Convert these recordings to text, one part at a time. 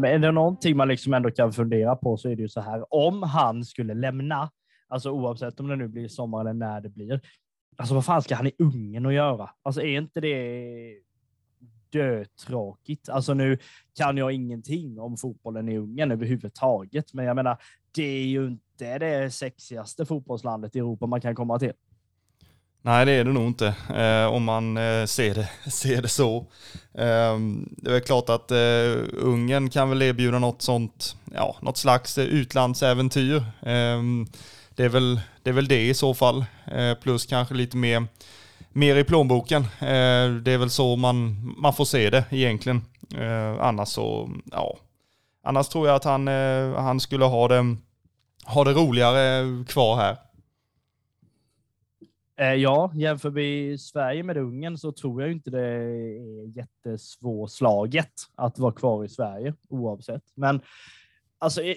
Men är det någonting man liksom ändå kan fundera på så är det ju så här. Om han skulle lämna, alltså oavsett om det nu blir sommar eller när det blir. Alltså vad fan ska han i Ungern att göra? Alltså är inte det dötråkigt? Alltså nu kan jag ingenting om fotbollen i Ungern överhuvudtaget, men jag menar, det är ju inte det sexigaste fotbollslandet i Europa man kan komma till. Nej, det är det nog inte eh, om man eh, ser, det, ser det så. Eh, det är klart att eh, Ungern kan väl erbjuda något sånt, ja, något slags eh, utlandsäventyr. Ehm, det, är väl, det är väl det i så fall, eh, plus kanske lite mer, mer i plånboken. Eh, det är väl så man, man får se det egentligen. Eh, annars så, ja, annars tror jag att han, eh, han skulle ha det, ha det roligare kvar här. Eh, ja, jämför vi Sverige med Ungern så tror jag inte det är jättesvårslaget att vara kvar i Sverige oavsett. Men alltså, eh,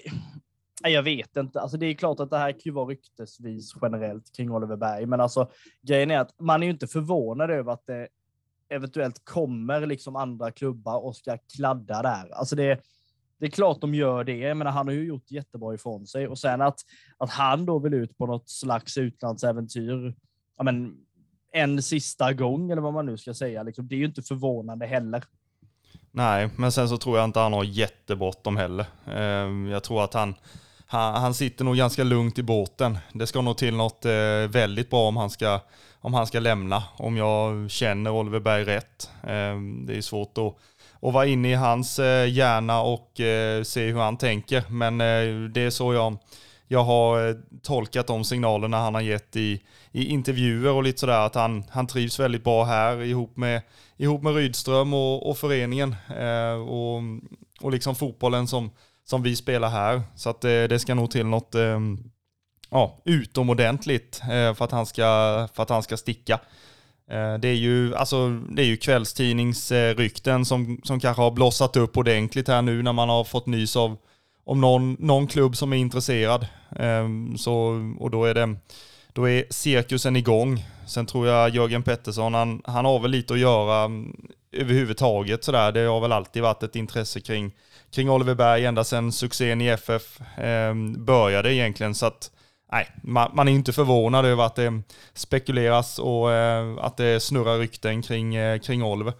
jag vet inte. Alltså, det är klart att det här kan ju vara ryktesvis generellt kring Oliver Berg, men alltså grejen är att man är ju inte förvånad över att det eventuellt kommer liksom andra klubbar och ska kladda där. Alltså det, det är klart de gör det. Jag menar, han har ju gjort jättebra ifrån sig och sen att, att han då vill ut på något slags utlandsäventyr ja, men, en sista gång, eller vad man nu ska säga. Liksom, det är ju inte förvånande heller. Nej, men sen så tror jag inte han har jättebråttom heller. Ehm, jag tror att han, han, sitter nog ganska lugnt i båten. Det ska nog till något eh, väldigt bra om han ska, om han ska lämna, om jag känner Oliver Berg rätt. Ehm, det är svårt att, att vara inne i hans eh, hjärna och eh, se hur han tänker, men det är så jag jag har eh, tolkat de signalerna han har gett i, i intervjuer och lite sådär att han, han trivs väldigt bra här ihop med, ihop med Rydström och, och föreningen eh, och, och liksom fotbollen som, som vi spelar här. Så att det, det ska nog till något eh, ja, utomordentligt eh, för, att han ska, för att han ska sticka. Eh, det är ju, alltså, det är ju kvällstidningsrykten som, som kanske har blossat upp ordentligt här nu när man har fått nys av om någon, någon klubb som är intresserad. Ehm, så, och då är, det, då är cirkusen igång. Sen tror jag Jörgen Pettersson, han, han har väl lite att göra mm, överhuvudtaget sådär. Det har väl alltid varit ett intresse kring, kring Oliver Berg ända sedan succén i FF eh, började egentligen. Så att nej, man, man, är inte förvånad över att det spekuleras och eh, att det snurrar rykten kring, eh, kring Oliver.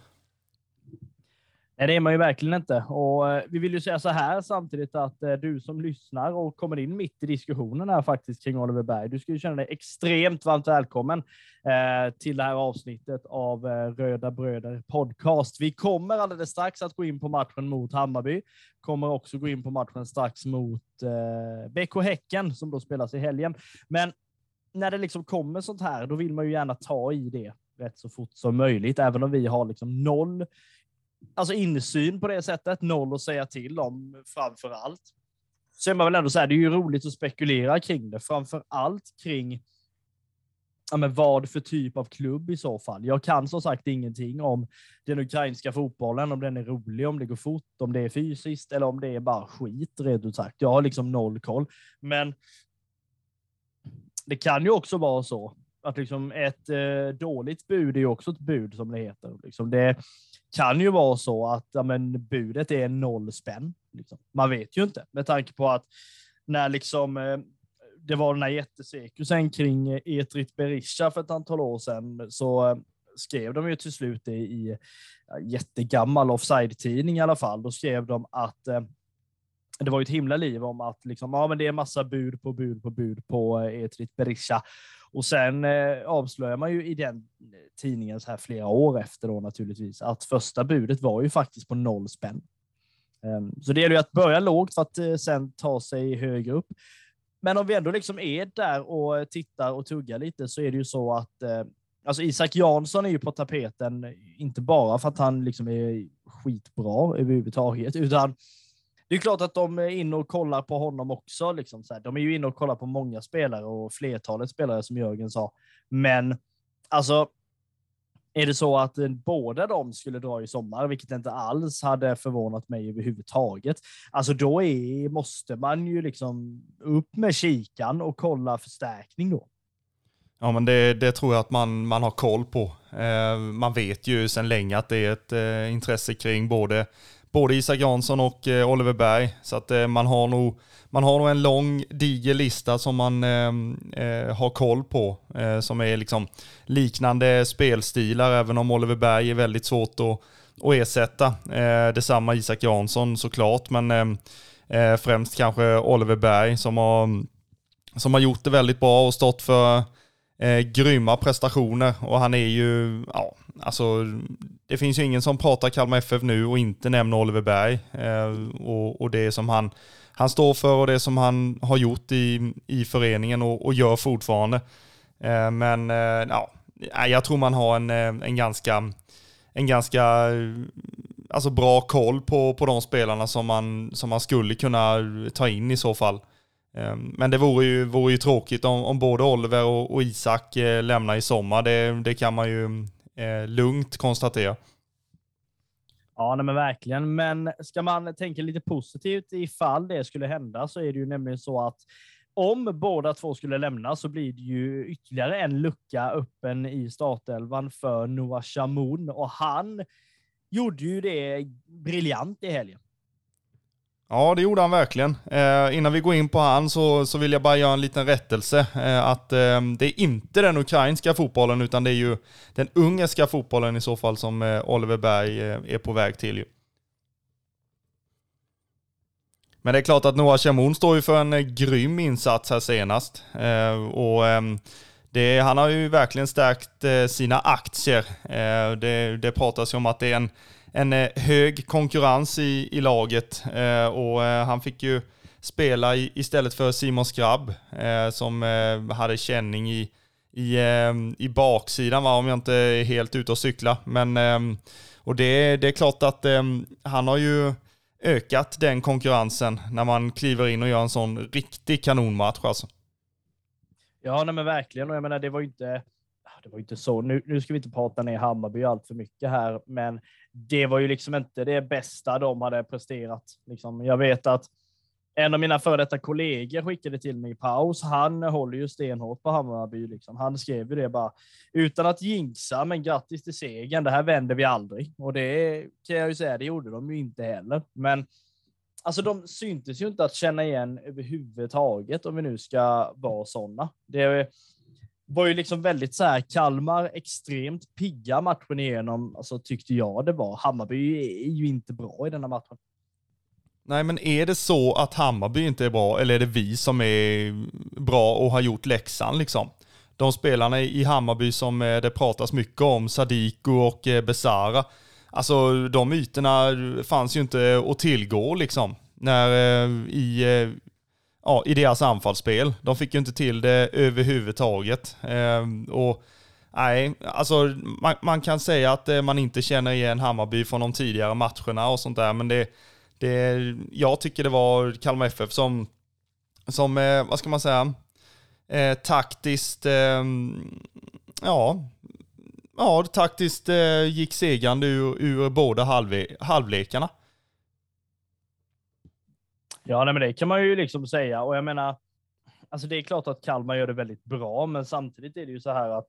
Nej, det är man ju verkligen inte. Och eh, vi vill ju säga så här samtidigt att eh, du som lyssnar och kommer in mitt i diskussionen här faktiskt kring Oliver Berg, du ska ju känna dig extremt varmt välkommen eh, till det här avsnittet av Röda Bröder Podcast. Vi kommer alldeles strax att gå in på matchen mot Hammarby, kommer också gå in på matchen strax mot BK Häcken som då spelas i helgen. Men när det liksom kommer sånt här, då vill man ju gärna ta i det rätt så fort som möjligt, även om vi har liksom noll alltså insyn på det sättet, noll att säga till om framför allt. Så är man väl ändå så här, det är ju roligt att spekulera kring det, framför allt kring ja, men vad för typ av klubb i så fall. Jag kan som sagt ingenting om den ukrainska fotbollen, om den är rolig, om det går fort, om det är fysiskt eller om det är bara skit, rent ut sagt. Jag har liksom noll koll. Men det kan ju också vara så att liksom ett eh, dåligt bud är också ett bud som det heter. Liksom det kan ju vara så att ja, men, budet är noll spänn. Liksom. Man vet ju inte med tanke på att när liksom eh, det var den här jättesekusen kring eh, Etrit Berisha för ett antal år sedan så eh, skrev de ju till slut det i, ja, jättegammal offside-tidning i alla fall. Då skrev de att eh, det var ju ett himla liv om att liksom, ja, men det är massa bud på bud på bud på eh, Etrit Berisha. Och sen eh, avslöjar man ju i den eh, tidningen så här flera år efter då naturligtvis att första budet var ju faktiskt på noll spänn. Um, så det gäller ju att börja lågt för att eh, sen ta sig högre upp. Men om vi ändå liksom är där och eh, tittar och tuggar lite så är det ju så att eh, alltså Isak Jansson är ju på tapeten, eh, inte bara för att han liksom är skitbra överhuvudtaget, utan det är klart att de är inne och kollar på honom också. Liksom så här. De är ju inne och kollar på många spelare och flertalet spelare som Jörgen sa. Men alltså, är det så att eh, båda de skulle dra i sommar, vilket inte alls hade förvånat mig överhuvudtaget, alltså då är, måste man ju liksom upp med kikan och kolla förstärkning då. Ja, men det, det, tror jag att man, man har koll på. Eh, man vet ju sedan länge att det är ett eh, intresse kring både både Isak Jansson och eh, Oliver Berg. Så att eh, man, har nog, man har nog en lång, diger lista som man ehm, eh, har koll på. Eh, som är liksom liknande spelstilar, även om Oliver Berg är väldigt svårt att, att ersätta. Eh, detsamma Isak Jansson såklart, men ehm, eh, främst kanske Oliver Berg som har, som har gjort det väldigt bra och stått för eh, grymma prestationer. Och han är ju, ja, alltså det finns ju ingen som pratar Kalmar FF nu och inte nämner Oliver Berg. Eh, och, och det som han, han står för och det som han har gjort i, i föreningen och, och gör fortfarande. Eh, men eh, ja, jag tror man har en, eh, en ganska, en ganska alltså bra koll på, på de spelarna som man, som man skulle kunna ta in i så fall. Eh, men det vore ju, vore ju tråkigt om, om både Oliver och, och Isak eh, lämnar i sommar. Det, det kan man ju eh, lugnt konstatera. Ja, nej men verkligen. Men ska man tänka lite positivt ifall det skulle hända så är det ju nämligen så att om båda två skulle lämna så blir det ju ytterligare en lucka öppen i startelvan för Noah Shamoun och han gjorde ju det briljant i helgen. Ja, det gjorde han verkligen. Eh, innan vi går in på han så, så vill jag bara göra en liten rättelse. Eh, att eh, det är inte den ukrainska fotbollen utan det är ju den ungerska fotbollen i så fall som eh, Oliver Berg eh, är på väg till. Ju. Men det är klart att Noah Chamoun står ju för en eh, grym insats här senast. Eh, och ehm, det, han har ju verkligen stärkt eh, sina aktier. Eh, det, det pratas ju om att det är en en eh, hög konkurrens i, i laget eh, och eh, han fick ju spela i, istället för Simon Skrabb eh, som eh, hade känning i, i, i baksidan va, om jag inte är helt ute och cykla. Men, och det, det är klart att han har ju ökat den konkurrensen när man kliver in och gör en sån riktig kanonmatch alltså. Ja, nej men verkligen. Och jag menar, det var ju inte, ah, det var inte så. Nu, nu ska vi inte prata ner Hammarby allt för mycket här, men det var ju liksom inte det bästa de hade presterat. Liksom, jag vet att en av mina före detta kollegor skickade till mig i paus. Han håller ju stenhårt på Hammarby. Liksom. Han skrev ju det bara utan att jinxa, men grattis till segern. Det här vänder vi aldrig. Och det kan jag ju säga, det gjorde de ju inte heller. Men alltså, de syntes ju inte att känna igen överhuvudtaget om vi nu ska vara sådana. Det var ju liksom väldigt så här, Kalmar extremt pigga matchen igenom, alltså tyckte jag det var. Hammarby är ju inte bra i denna matchen. Nej, men är det så att Hammarby inte är bra, eller är det vi som är bra och har gjort läxan liksom? De spelarna i Hammarby som eh, det pratas mycket om, Sadiko och eh, Besara, alltså de ytorna fanns ju inte att tillgå liksom. När eh, i ja, i deras anfallsspel. De fick ju inte till det överhuvudtaget. Eh, och nej, alltså man, man, kan säga att eh, man inte känner igen Hammarby från de tidigare matcherna och sånt där, men det, det jag tycker det var Kalmar FF som, som eh, vad ska man säga, eh, taktiskt, eh, ja, ja, taktiskt eh, gick segrande ur, ur båda halv, halvlekarna. Ja, nej, men det kan man ju liksom säga. Och jag menar, alltså det är klart att Kalmar gör det väldigt bra, men samtidigt är det ju så här att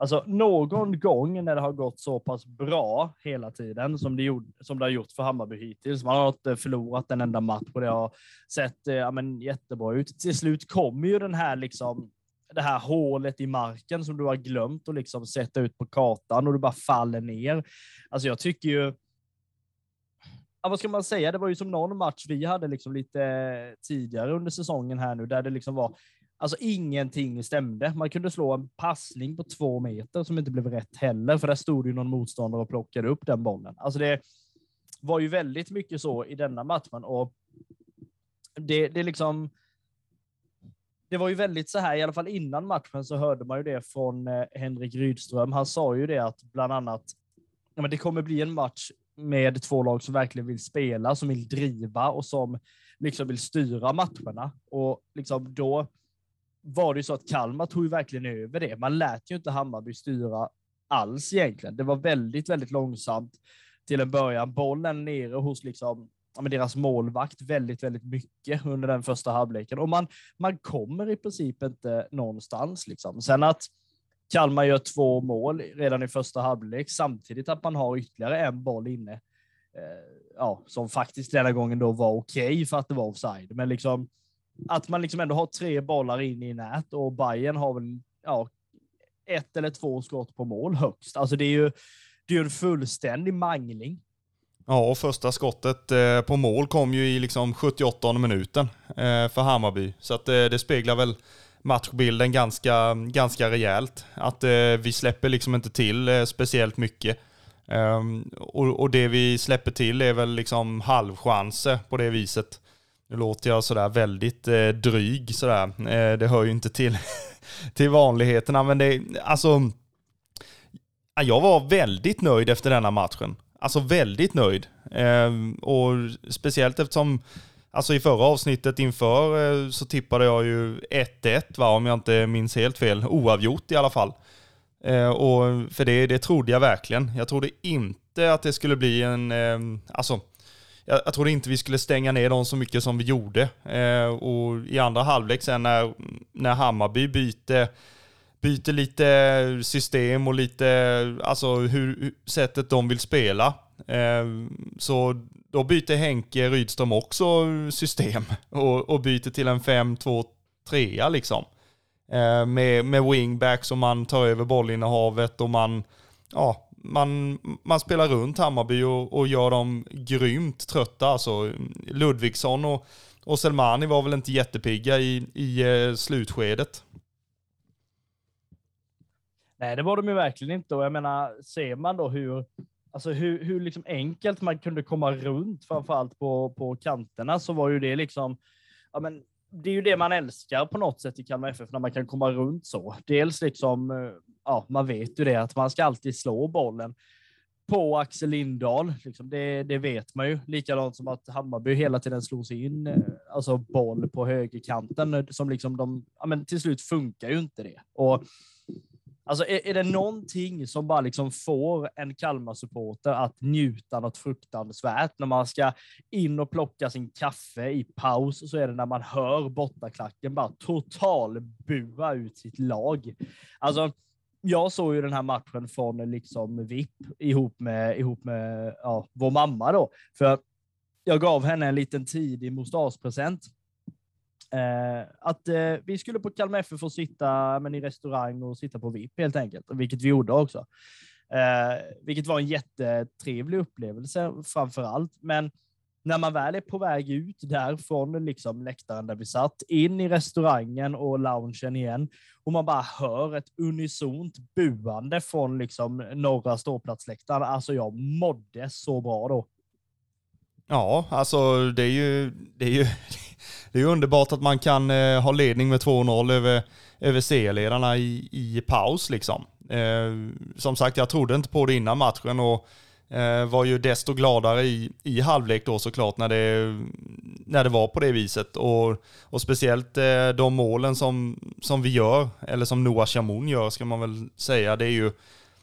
Alltså någon gång när det har gått så pass bra hela tiden som det, gjorde, som det har gjort för Hammarby hittills. Man har inte förlorat en enda match och det har sett eh, ja, men, jättebra ut. Till slut kommer ju den här liksom det här hålet i marken som du har glömt att liksom sätta ut på kartan och du bara faller ner. Alltså jag tycker ju ja, vad ska man säga? Det var ju som någon match vi hade liksom lite eh, tidigare under säsongen här nu, där det liksom var Alltså ingenting stämde. Man kunde slå en passning på två meter som inte blev rätt heller, för där stod ju någon motståndare och plockade upp den bollen. Alltså det var ju väldigt mycket så i denna matchen och det, det liksom. Det var ju väldigt så här, i alla fall innan matchen så hörde man ju det från eh, Henrik Rydström. Han sa ju det att bland annat, ja, men det kommer bli en match med två lag som verkligen vill spela, som vill driva och som liksom vill styra matcherna. Och liksom då var det ju så att Kalmar tog ju verkligen över det. Man lät ju inte Hammarby styra alls egentligen. Det var väldigt, väldigt långsamt till en början. Bollen nere hos liksom, ja, deras målvakt väldigt, väldigt mycket under den första halvleken. Och man, man kommer i princip inte någonstans. Liksom. Sen att Kalmar gör två mål redan i första halvlek, samtidigt att man har ytterligare en boll inne eh, ja, som faktiskt denna gången då var okej okay för att det var offside. Men liksom att man liksom ändå har tre bollar in i nät och Bayern har väl ja, ett eller två skott på mål högst. Alltså det är ju, det är en fullständig mangling. Ja, och första skottet eh, på mål kom ju i liksom 78 minuten eh, för Hammarby. Så att eh, det speglar väl matchbilden ganska, ganska rejält. Att eh, vi släpper liksom inte till eh, speciellt mycket. Um, och, och, det vi släpper till är väl liksom halvchanser på det viset. Nu låter jag sådär väldigt eh, dryg sådär. Eh, det hör ju inte till, till vanligheterna, men det, alltså. Jag var väldigt nöjd efter denna matchen. Alltså väldigt nöjd. Eh, och speciellt eftersom, alltså i förra avsnittet inför eh, så tippade jag ju 1-1 va, om jag inte minns helt fel. Oavgjort i alla fall. Eh, och för det, det trodde jag verkligen. Jag trodde inte att det skulle bli en, eh, alltså jag, jag trodde inte vi skulle stänga ner dem så mycket som vi gjorde. Och i andra halvlek sen när, när Hammarby byter, byter lite system och lite, alltså hur, sättet de vill spela. Eh, så då byter Henke Rydström också system och, och byter till en 5-2-3 liksom. Eh, med, med wingbacks och man tar över bollinnehavet och man, ja, man, man spelar runt Hammarby och, och gör dem grymt trötta. Alltså, Ludvigsson och, och Selmani var väl inte jättepigga i, i eh, slutskedet. Nej, det var de ju verkligen inte. Och jag menar, ser man då hur, alltså hur, hur liksom enkelt man kunde komma runt, framförallt på, på kanterna, så var ju det liksom, ja men det är ju det man älskar på något sätt i Kalmar FF, när man kan komma runt så. Dels liksom, eh, ja, man vet ju det, att man ska alltid slå bollen på Axel Lindahl. Liksom det, det vet man ju. Likadant som att Hammarby hela tiden slår sig in, eh, alltså boll på högerkanten, eh, som liksom de, ja men till slut funkar ju inte det. Och Alltså är, är det någonting som bara liksom får en Kalmar-supporter att njuta något fruktansvärt? När man ska in och plocka sin kaffe i paus så är det när man hör bortaklacken bara totalbua ut sitt lag. Alltså, jag såg ju den här matchen från liksom VIP ihop med, ihop med ja, vår mamma då, för jag gav henne en liten tidig mustaschpresent. Eh, att eh, vi skulle på Kalmar FF få sitta men i restaurang och sitta på VIP helt enkelt, vilket vi gjorde också. Eh, vilket var en jättetrevlig upplevelse framför allt. Men när man väl är på väg ut därifrån liksom läktaren där vi satt, in i restaurangen och loungen igen, och man bara hör ett unisont buande från liksom norra ståplatsläktaren. Alltså jag mådde så bra då. Ja, alltså det är ju, det är ju, det är underbart att man kan eh, ha ledning med 2-0 över, över serieledarna i, i paus liksom. Eh, som sagt, jag trodde inte på det innan matchen och eh, var ju desto gladare i, i halvlek då såklart när det, när det var på det viset. Och, och speciellt eh, de målen som, som vi gör, eller som Noah Chamoun gör ska man väl säga, det är ju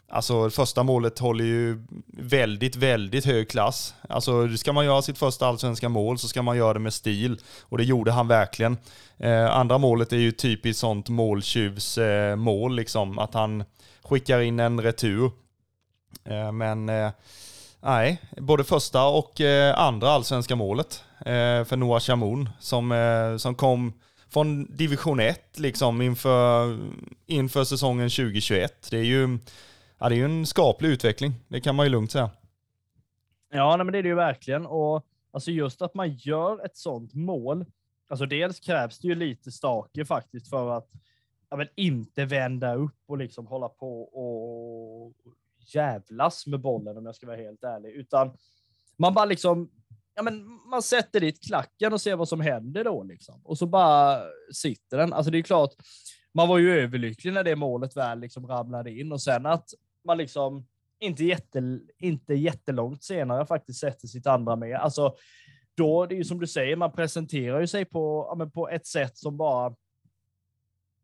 Alltså första målet håller ju väldigt, väldigt hög klass. Alltså ska man göra sitt första allsvenska mål så ska man göra det med stil. Och det gjorde han verkligen. Eh, andra målet är ju typiskt sånt måltjuvsmål eh, liksom. Att han skickar in en retur. Eh, men eh, nej, både första och eh, andra allsvenska målet eh, för Noah Chamoun som, eh, som kom från division 1 liksom inför, inför säsongen 2021. Det är ju ja, det är ju en skaplig utveckling, det kan man ju lugnt säga. Ja, nej, men det är det ju verkligen. Och alltså just att man gör ett sånt mål, alltså dels krävs det ju lite staker faktiskt för att ja, men inte vända upp och liksom hålla på och jävlas med bollen om jag ska vara helt ärlig, utan man bara liksom, ja men man sätter dit klacken och ser vad som händer då liksom. Och så bara sitter den. Alltså det är klart, man var ju överlycklig när det målet väl liksom ramlade in och sen att man liksom inte, jätte, inte jättelångt senare faktiskt sätter sitt andra med. Alltså, då, det är ju som du säger, man presenterar ju sig på, ja, på ett sätt som bara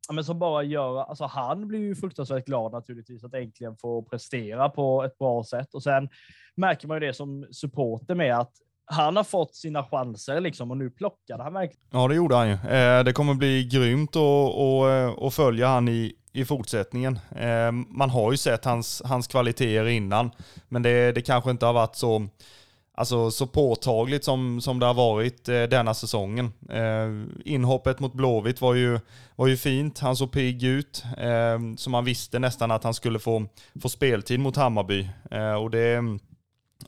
ja, men som bara gör, alltså han blir ju fruktansvärt glad naturligtvis att äntligen få prestera på ett bra sätt. Och sen märker man ju det som supporter med att han har fått sina chanser liksom och nu plockade han verkligen. Ja det gjorde han ju. Eh, det kommer bli grymt att eh, följa han i, i fortsättningen. Eh, man har ju sett hans, hans kvaliteter innan, men det, det kanske inte har varit så alltså, så påtagligt som, som det har varit eh, denna säsongen. Eh, inhoppet mot Blåvitt var ju, var ju fint, han såg pigg ut, eh, så man visste nästan att han skulle få, få speltid mot Hammarby. Eh, och det,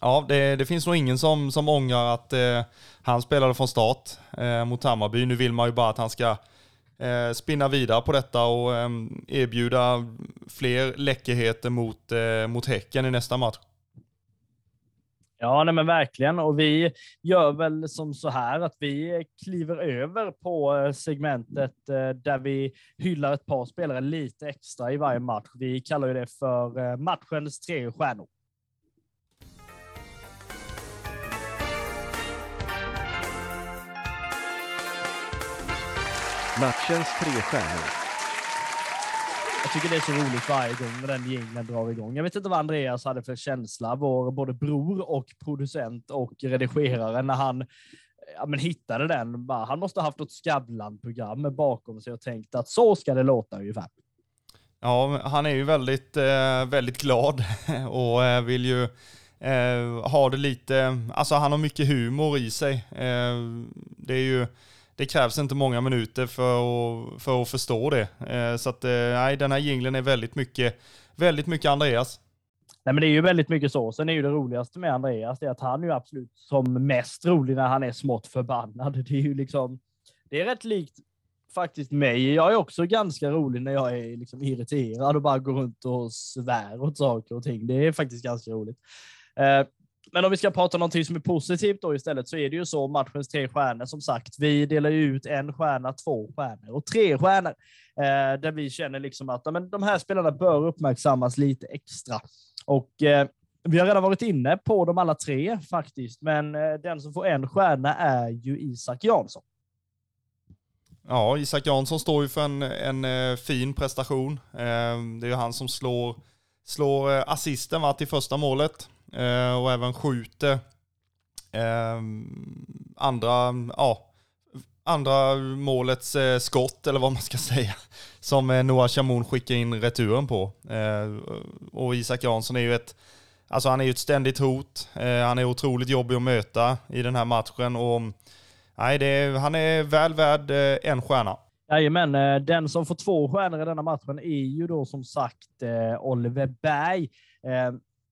ja, det, det, finns nog ingen som, som ångrar att eh, han spelade från start eh, mot Hammarby. Nu vill man ju bara att han ska eh, spinna vidare på detta och eh, erbjuda fler läckerheter mot, eh, mot Häcken i nästa match. Ja, nej men verkligen. Och vi gör väl som så här att vi kliver över på eh, segmentet eh, där vi hyllar ett par spelare lite extra i varje match. Vi kallar ju det för eh, matchens tre stjärnor. Matchens tre stjärnor. Jag tycker det är så roligt varje gång när den gängen drar igång. Jag vet inte vad Andreas hade för känsla, vår både bror och producent och redigerare, när han ja, men hittade den. Han måste ha haft något Skavlan-program bakom sig och tänkt att så ska det låta ungefär. Ja, han är ju väldigt, eh, väldigt glad och eh, vill ju eh, ha det lite, alltså han har mycket humor i sig. det är ju det krävs inte många minuter för att, för att förstå det. Eh, så att, eh, nej, den här jinglen är väldigt mycket, väldigt mycket Andreas. Nej, men det är ju väldigt mycket så. Sen är ju det roligaste med Andreas det är att han är ju absolut som mest rolig när han är smått förbannad. Det är ju liksom, det är rätt likt faktiskt mig. Jag är också ganska rolig när jag är liksom irriterad och bara går runt och svär åt saker och ting. Det är faktiskt ganska roligt. Eh, men om vi ska prata någonting som är positivt då istället så är det ju så matchens tre stjärnor som sagt. Vi delar ju ut en stjärna, två stjärnor och tre stjärnor eh, där vi känner liksom att men, de här spelarna bör uppmärksammas lite extra. Och eh, vi har redan varit inne på de alla tre faktiskt, men eh, den som får en stjärna är ju Isak Jansson. Ja, Isak Jansson står ju för en, en eh, fin prestation. Eh, det är ju han som slår, slår eh, assisten va, till första målet. Eh, och även skjuter eh, andra, ja, andra målets eh, skott, eller vad man ska säga, som eh, Noah Chamoun skickar in returen på. Eh, och Isak Jansson är ju ett, alltså han är ju ett ständigt hot. Eh, han är otroligt jobbig att möta i den här matchen och nej, är, han är väl värd eh, en stjärna. Jajamän, den som får två stjärnor i denna matchen är ju då som sagt Oliver Berg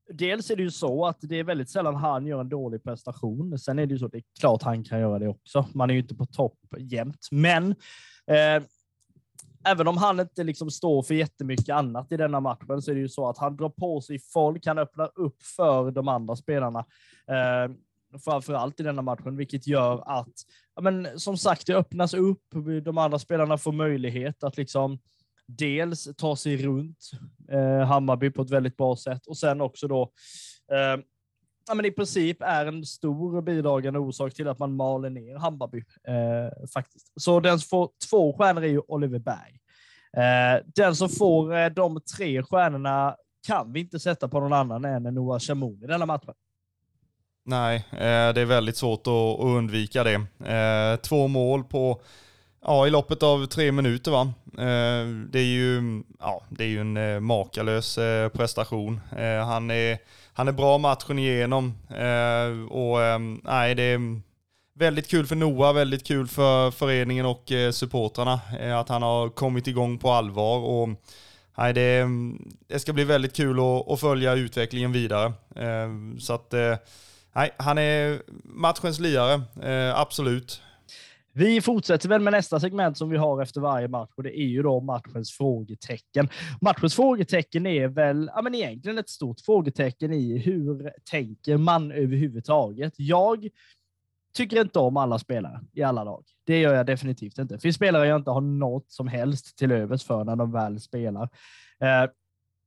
dels är det ju så att det är väldigt sällan han gör en dålig prestation. Sen är det ju så att det är klart han kan göra det också. Man är ju inte på topp jämt, men eh, även om han inte liksom står för jättemycket annat i denna matchen så är det ju så att han drar på sig folk. Han öppnar upp för de andra spelarna. Eh, framför allt i denna matchen, vilket gör att, ja, men, som sagt, det öppnas upp. De andra spelarna får möjlighet att liksom dels ta sig runt eh, Hammarby på ett väldigt bra sätt och sen också då eh, ja, men i princip är en stor bidragande orsak till att man maler ner Hammarby. Eh, faktiskt. Så den som får två stjärnor är ju Oliver Berg. Eh, den som får eh, de tre stjärnorna kan vi inte sätta på någon annan än Noah Shamoun i denna matchen. Nej, eh, det är väldigt svårt att undvika det. Eh, två mål på Ja, i loppet av tre minuter va. Eh, det är ju, ja, det är ju en eh, makalös eh, prestation. Han är, han är bra matchen igenom och nej, det är väldigt kul för Noah, väldigt kul för föreningen och supportrarna att han har kommit igång på allvar. Och, nej, det, det ska bli väldigt kul att, att följa utvecklingen vidare. Så att, nej, han är matchens lirare, absolut. Vi fortsätter väl med nästa segment som vi har efter varje match och det är ju då matchens frågetecken. Matchens frågetecken är väl ja, men egentligen ett stort frågetecken i hur tänker man överhuvudtaget? Jag tycker inte om alla spelare i alla lag. Det gör jag definitivt inte. Det finns spelare jag inte har något som helst till övers för när de väl spelar. Eh,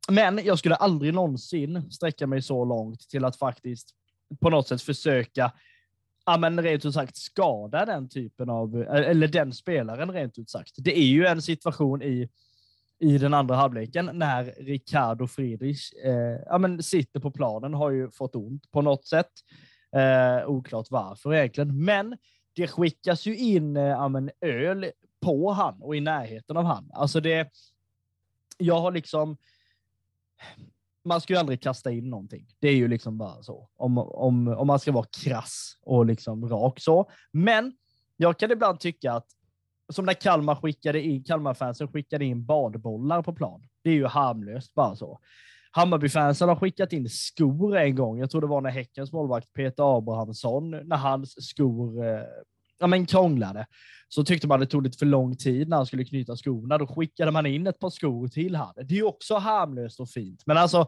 men jag skulle aldrig någonsin sträcka mig så långt till att faktiskt på något sätt försöka ja, men rent ut sagt skada den typen av, eh, eller den spelaren rent ut sagt. Det är ju en situation i, i den andra halvleken när Ricardo Friedrich eh, ja, men sitter på planen, har ju fått ont på något sätt. Eh, oklart varför egentligen, men det skickas ju in eh, ja, men öl på han och i närheten av han. Alltså det, jag har liksom, man ska ju aldrig kasta in någonting. Det är ju liksom bara så, om, om, om man ska vara krass och liksom rak så. Men jag kan ibland tycka att, som när Kalmar skickade in, Kalmarfansen skickade in badbollar på plan. Det är ju harmlöst bara så. Hammarbyfansen har skickat in skor en gång. Jag tror det var när Häckens målvakt Peter Abrahamsson, när hans skor eh, ja, men krånglade, så tyckte man det tog lite för lång tid när han skulle knyta skorna. Då skickade man in ett par skor till han. Det är ju också harmlöst och fint. Men alltså,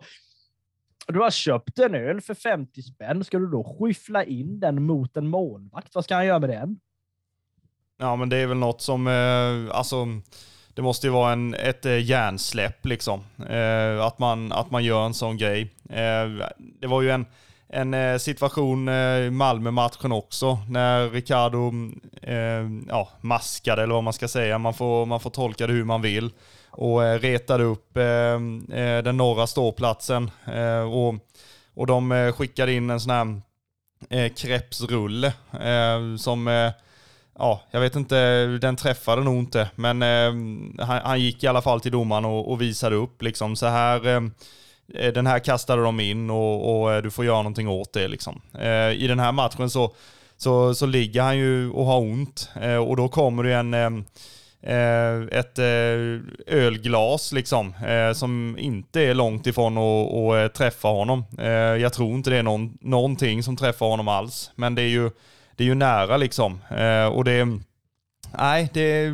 du har köpt en öl för 50 spänn. Ska du då skyffla in den mot en målvakt? Vad ska han göra med den? Ja, men det är väl något som, eh, alltså, det måste ju vara en, ett eh, hjärnsläpp liksom. Eh, att, man, att man gör en sån grej. Eh, det var ju en, en eh, situation eh, i Malmö-matchen också, när Ricardo eh, ja, maskade, eller vad man ska säga. Man får, man får tolka det hur man vill. Och retade upp den norra ståplatsen. och, och de skickade in en sån här eh, krepsrulle som ja, jag vet inte, den träffade nog inte, men eh, han, han, gick i alla fall till domaren och, och visade upp liksom så här. Eh, den här kastade de in och, och, eh, du får göra någonting åt det liksom. Eh, I den här matchen så, så, så ligger han ju och har ont och då kommer det en ett ölglas liksom, som inte är långt ifrån att träffa honom. jag tror inte det är någon, någonting som träffar honom alls, men det är ju det är ju nära liksom. Och det, nej, det,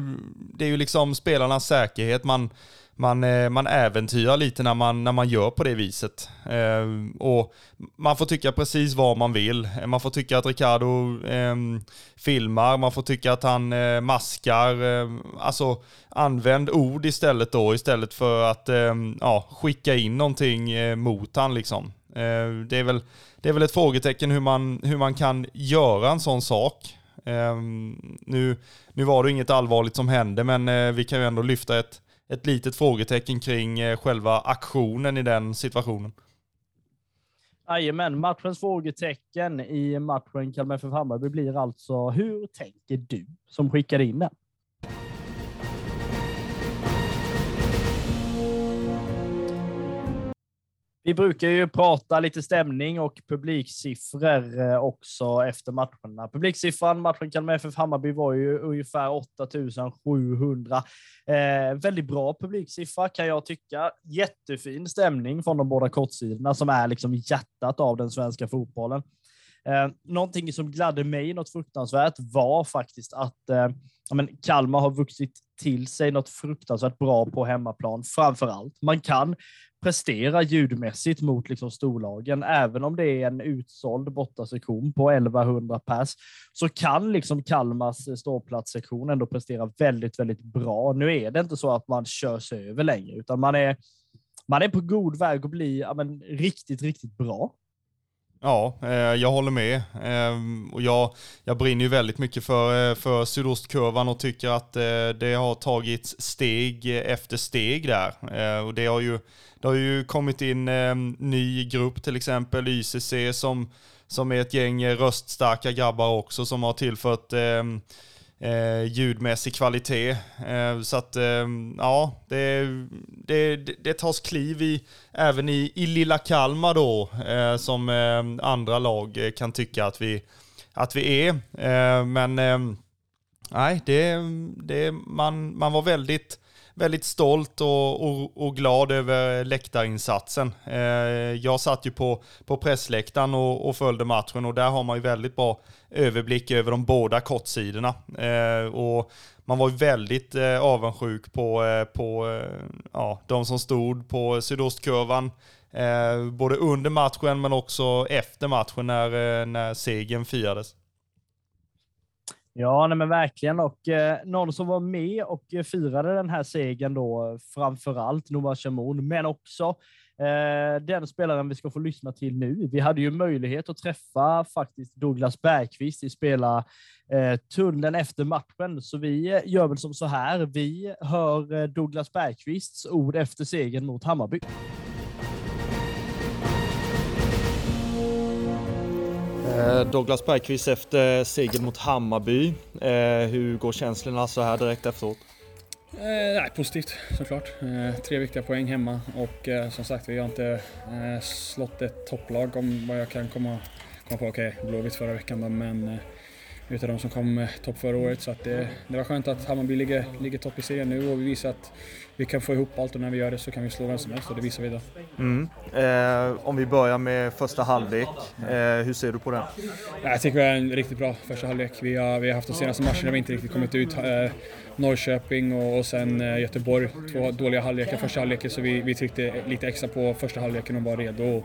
det är ju liksom spelarnas säkerhet man, man, eh, man äventyrar lite när man, när man gör på det viset. Eh, och man får tycka precis vad man vill. Eh, man får tycka att Ricardo eh, filmar, man får tycka att han eh, maskar. Eh, alltså använd ord istället då, istället för att ehm, ja, skicka in någonting eh, mot han liksom. det är väl det är väl ett frågetecken hur man, hur man kan göra en sån sak. Ehm, nu, nu var det inget allvarligt som hände, men vi kan ju ändå lyfta ett, ett litet frågetecken kring eh, själva aktionen i den situationen. Jajamän, matchens frågetecken i matchen Kalmar FF Hammarby blir alltså, hur tänker du som skickade in den? Vi brukar ju prata lite stämning och publiksiffror eh, också efter matcherna. Publiksiffran matchen Kalmar FF Hammarby var ju ungefär 8700. Eh, väldigt bra publiksiffra kan jag tycka. Jättefin stämning från de båda kortsidorna som är liksom hjärtat av den svenska fotbollen. Eh, någonting som gladde mig något fruktansvärt var faktiskt att eh, men Kalmar har vuxit till sig något fruktansvärt bra på hemmaplan, framför allt. Man kan prestera ljudmässigt mot liksom storlagen. Även om det är en utsåld bortasektion på 1100 pers så kan liksom Kalmars eh, ståplatssektion ändå prestera väldigt, väldigt bra. Nu är det inte så att man körs över längre, utan man är, man är på god väg att bli ja, men, riktigt, riktigt bra. Ja, eh, jag håller med. Ehm, och jag, jag brinner ju väldigt mycket för, eh, för sydostkurvan och tycker att eh, det har tagits steg efter steg där. Och det har ju, det har ju kommit in ehm, ny grupp, till exempel YCC, som, som är ett gäng röststarka grabbar också, som har tillfört ehm, eh, ljudmässig kvalitet. Eh, så att eh, ja, det, det, det tas kliv i, även i, i lilla Kalmar då, eh, som eh, andra lag eh, kan tycka att vi, att vi är. Eh, men eh, nej, det, det, man, man var väldigt väldigt stolt och, och, och, glad över läktarinsatsen. Eh, jag satt ju på, på pressläktaren och, och följde matchen och där har man ju väldigt bra överblick över de båda kortsidorna. Eh, och man var ju väldigt eh, avundsjuk på, eh, på eh, ja, de som stod på sydostkurvan. Eh, både under matchen men också efter matchen när, när segern firades. Ja, nej men verkligen. Och eh, någon som var med och firade den här segern då, framför allt Noah Shamoun, men också eh, den spelaren vi ska få lyssna till nu. Vi hade ju möjlighet att träffa faktiskt Douglas Bergqvist i spela eh, tunneln efter matchen, så vi eh, gör väl som så här. Vi hör eh, Douglas Bergqvists ord efter segern mot Hammarby. Eh, Douglas Bergqvist efter seger mot Hammarby. Eh, hur går känslorna så här direkt efteråt? Eh, nej, positivt såklart. Eh, tre viktiga poäng hemma och eh, som sagt vi har inte eh, slått ett topplag om vad jag kan komma, komma på. Okej, okay, Blåvitt förra veckan då, men eh, utav de som kom topp förra året. Så att det, det var skönt att Hammarby ligger, ligger topp i serien nu och vi visar att vi kan få ihop allt och när vi gör det så kan vi slå vem som helst och det visar vi idag. Mm. Eh, om vi börjar med första halvlek, eh, hur ser du på den? Jag tycker vi har en riktigt bra första halvlek. Vi har, vi har haft de senaste matcherna vi inte riktigt kommit ut. Eh, Norrköping och, och sen eh, Göteborg, två dåliga halvlekar första halvleken så vi, vi tryckte lite extra på första halvleken och var redo. Och,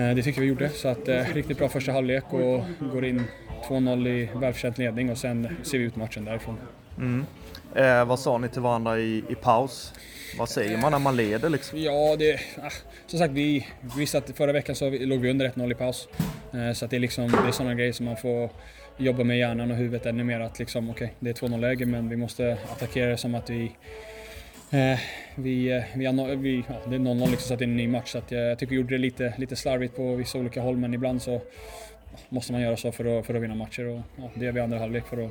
eh, det tycker vi gjorde, så att eh, riktigt bra första halvlek och går in 2-0 i välförtjänt ledning och sen ser vi ut matchen därifrån. Mm. Eh, vad sa ni till varandra i, i paus? Vad säger man när man leder liksom? Ja, det, ah, som sagt vi visste att förra veckan så låg vi under 1-0 i paus. Eh, så det är liksom, det är sådana grejer som man får jobba med hjärnan och huvudet ännu mer att liksom, okej, okay, det är 2-0 läge men vi måste attackera det som att vi eh, vi, eh, vi, har, vi ja, det är 0-0 liksom så att det är en ny match så att jag, jag tycker vi gjorde det lite, lite slarvigt på vissa olika håll men ibland så måste man göra så för att, för att vinna matcher och ja, det gör vi i andra halvlek för att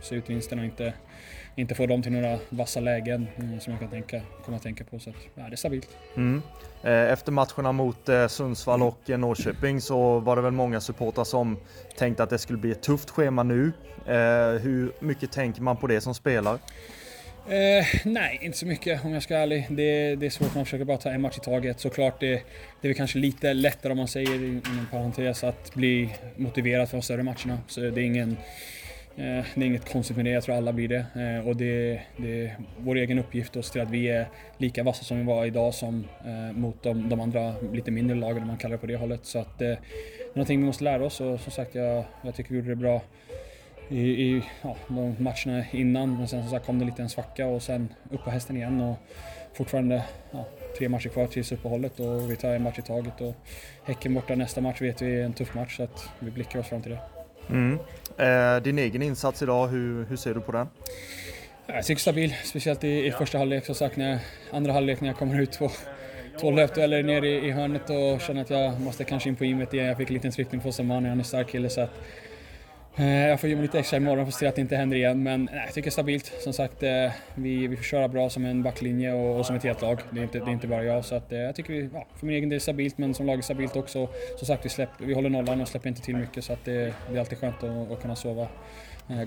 se ut vinsten och inte, inte få dem till några vassa lägen eh, som jag kan tänka, komma att tänka på. Så att, ja, det är stabilt. Mm. Eh, efter matcherna mot eh, Sundsvall och Norrköping så var det väl många supportrar som tänkte att det skulle bli ett tufft schema nu. Hur mycket tänker man på det som spelar? Eh, nej, inte så mycket om jag ska vara ärlig. Det, det är svårt, man försöker bara ta en match i taget. Såklart, det, det är väl kanske lite lättare om man säger inom parentes att bli motiverad för de större matcherna. Så det är, ingen, eh, det är inget konstigt med det, jag tror alla blir det. Eh, och det, det är vår egen uppgift att se till att vi är lika vassa som vi var idag som eh, mot de, de, andra lite mindre lagen om man kallar det på det hållet. Så att, det är någonting vi måste lära oss och som sagt, jag, jag tycker vi gjorde det bra i, i ja, de matcherna innan. Men sen som sagt kom det lite en svacka och sen upp på hästen igen. Och fortfarande ja, tre matcher kvar tills uppehållet och vi tar en match i taget. Och häcken borta nästa match vet vi är en tuff match så att vi blickar oss fram till det. Mm. Eh, din egen insats idag, hur, hur ser du på den? Jag tycker stabil, speciellt i, i första halvlek. Som sagt, när, andra halvlek när jag kommer ut två, två löpdueller ner i, i hörnet och känner att jag måste kanske in på gymmet igen. Jag fick en liten tryckning på Samani, han är en stark kille så att Eh, jag får ge mig lite extra imorgon för att se att det inte händer igen, men nej, jag tycker det är stabilt. Som sagt, eh, vi, vi får köra bra som en backlinje och, och som ett helt lag. Det är inte, det är inte bara jag, så att, eh, jag tycker vi, ja, för min egen del är stabilt, men som lag är stabilt också. Som sagt, vi, släpp, vi håller nollan och släpper inte till mycket, så att det, det är alltid skönt att, att kunna sova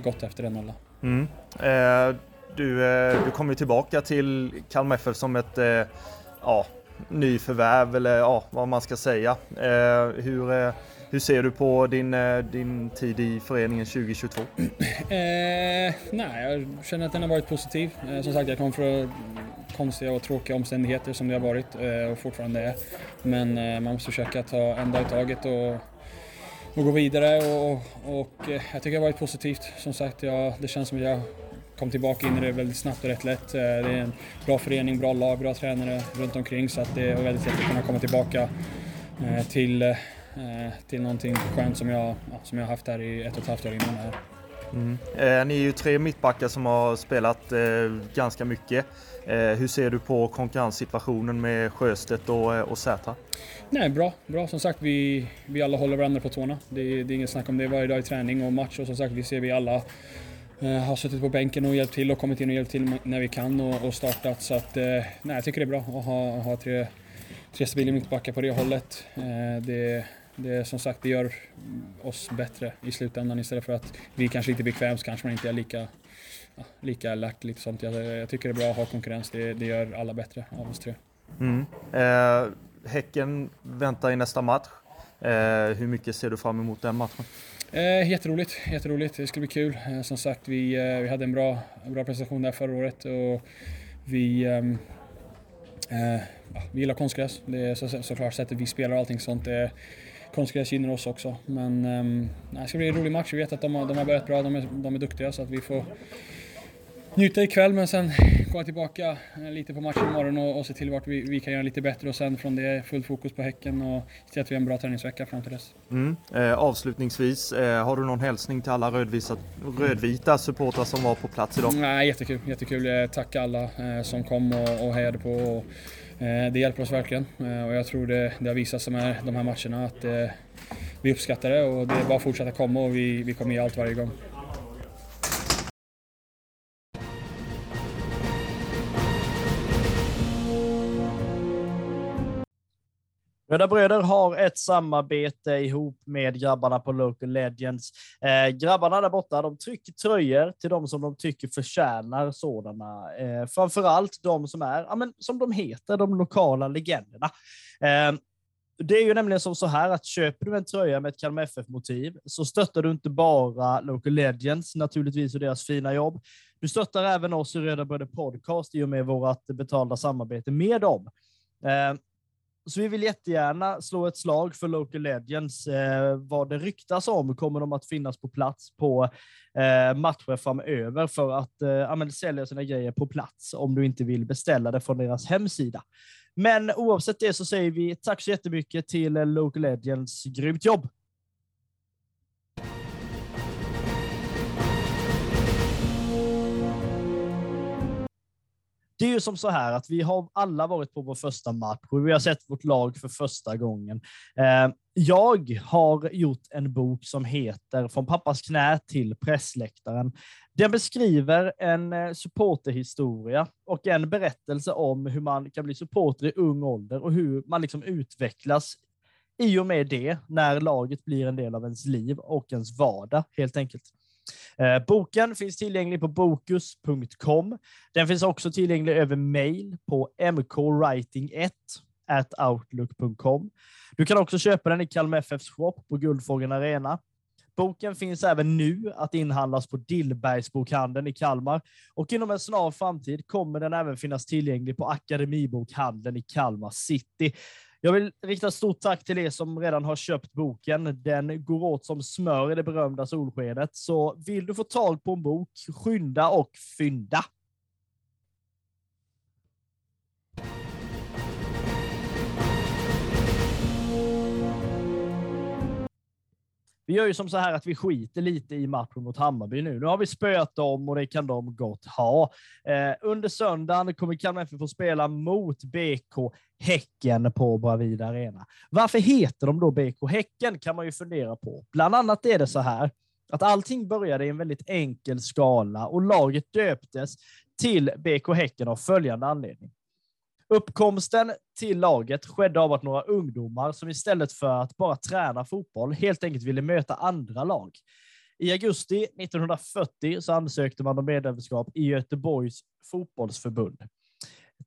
gott efter den nollan. Mm. Eh, du, du kommer tillbaka till Kalmar FF som ett eh, ja, nyförvärv, eller ja, vad man ska säga. Eh, hur hur ser du på din, eh, din tid i föreningen 2022? Eh, nej, jag känner att den har varit positiv. Eh, som sagt, jag kom från konstiga och tråkiga omständigheter som det har varit eh, och fortfarande är. Men eh, man måste försöka ta en dag i taget och, och gå vidare och, och eh, jag tycker det har varit positivt. Som sagt, jag, det känns som att jag kom tillbaka in i det väldigt snabbt och rätt lätt. Eh, det är en bra förening, bra lag, bra tränare runt omkring så att det är väldigt lätt att kunna komma tillbaka eh, till Eh, till någonting skönt som jag, som jag haft här i ett och ett halvt år innan här. Mm. Eh, ni är ju tre mittbackar som har spelat eh, ganska mycket. Eh, hur ser du på konkurrenssituationen med Sjöstedt och, eh, och Sätra? Nej, bra. bra. Som sagt, vi, vi alla håller varandra på tårna. Det, det är inget snack om det varje dag i träning och match och som sagt, vi ser vi alla eh, har suttit på bänken och hjälpt till och kommit in och hjälpt till när vi kan och, och startat. Så att, nej, jag tycker det är bra att ha, ha tre, tre stabila mittbackar på det hållet. det, det, som sagt, det gör oss bättre i slutändan istället för att vi kanske inte är bekväma så kanske man inte är lika, ja, lika alert. Lite sånt. Jag, jag, tycker det är bra att ha konkurrens, det, det gör alla bättre av oss tre. Mm. Eh, häcken väntar i nästa match. Eh, hur mycket ser du fram emot den matchen? Eh, jätteroligt, jätteroligt. Det ska bli kul. Eh, som sagt, vi, eh, vi hade en bra, en bra prestation där förra året och vi ehm, eh, vi gillar konstgräs. Det är så, såklart sättet vi spelar och allting sånt. Det, konstgräs gynnar oss också. Men um, det ska bli en rolig match. Vi vet att de har, de har börjat bra, de är, de är duktiga så att vi får njuta ikväll men sen komma tillbaka eh, lite på matchen imorgon och, och se till vart vi, vi kan göra lite bättre och sen från det fullt fokus på Häcken och se till att vi har en bra träningsvecka fram till dess. Mm. Eh, avslutningsvis, eh, har du någon hälsning till alla rödvisa, rödvita supportrar som var på plats idag? Nej, jättekul, jättekul. Tacka alla eh, som kom och, och hejade på. Och, Eh, det hjälper oss verkligen eh, och jag tror det, det har visat sig med de här matcherna att eh, vi uppskattar det och det är bara att fortsätta komma och vi, vi kommer ge allt varje gång. Röda Bröder har ett samarbete ihop med grabbarna på Local Legends. Eh, grabbarna där borta, de trycker tröjor till de som de tycker förtjänar sådana. Eh, framförallt de som är, ja, men, som de heter, de lokala legenderna. Eh, det är ju nämligen som så här att köper du en tröja med ett Kalmar FF-motiv så stöttar du inte bara Local Legends naturligtvis och deras fina jobb. Du stöttar även oss i Röda Bröder Podcast i och med vårt betalda samarbete med dem. Eh, så vi vill jättegärna slå ett slag för Local Legends. Eh, vad det ryktas om kommer de att finnas på plats på eh, matcher framöver för att eh, sälja sina grejer på plats om du inte vill beställa det från deras hemsida. Men oavsett det så säger vi tack så jättemycket till Local Legends. Grymt jobb! Det är ju som så här att vi har alla varit på vår första match och vi har sett vårt lag för första gången. Eh, jag har gjort en bok som heter Från pappas knä till pressläktaren. Den beskriver en eh, supporterhistoria och en berättelse om hur man kan bli supporter i ung ålder och hur man liksom utvecklas i och med det när laget blir en del av ens liv och ens vardag helt enkelt. Eh, boken finns tillgänglig på bokus.com. Den finns också tillgänglig över mail på mkwriting1 outlook.com. Du kan också köpa den i Kalmar FFs shop på Guldfågeln Arena. Boken finns även nu att inhandlas på Dillbergsbokhandeln i Kalmar och inom en snar framtid kommer den även finnas tillgänglig på Akademibokhandeln i Kalmar city. Jag vill rikta stort tack till er som redan har köpt boken. Den går åt som smör i det berömda solskenet. Så vill du få tag på en bok, skynda och fynda. Vi gör ju som så här att vi skiter lite i matchen mot Hammarby nu. Nu har vi spöat dem och det kan de gott ha. Eh, under söndagen kommer Kalmar FF få spela mot BK Häcken på Bravida Arena. Varför heter de då BK Häcken kan man ju fundera på. Bland annat är det så här att allting började i en väldigt enkel skala och laget döptes till BK Häcken av följande anledning. Uppkomsten till laget skedde av att några ungdomar som istället för att bara träna fotboll helt enkelt ville möta andra lag. I augusti 1940 så ansökte man om medlemskap i Göteborgs fotbollsförbund.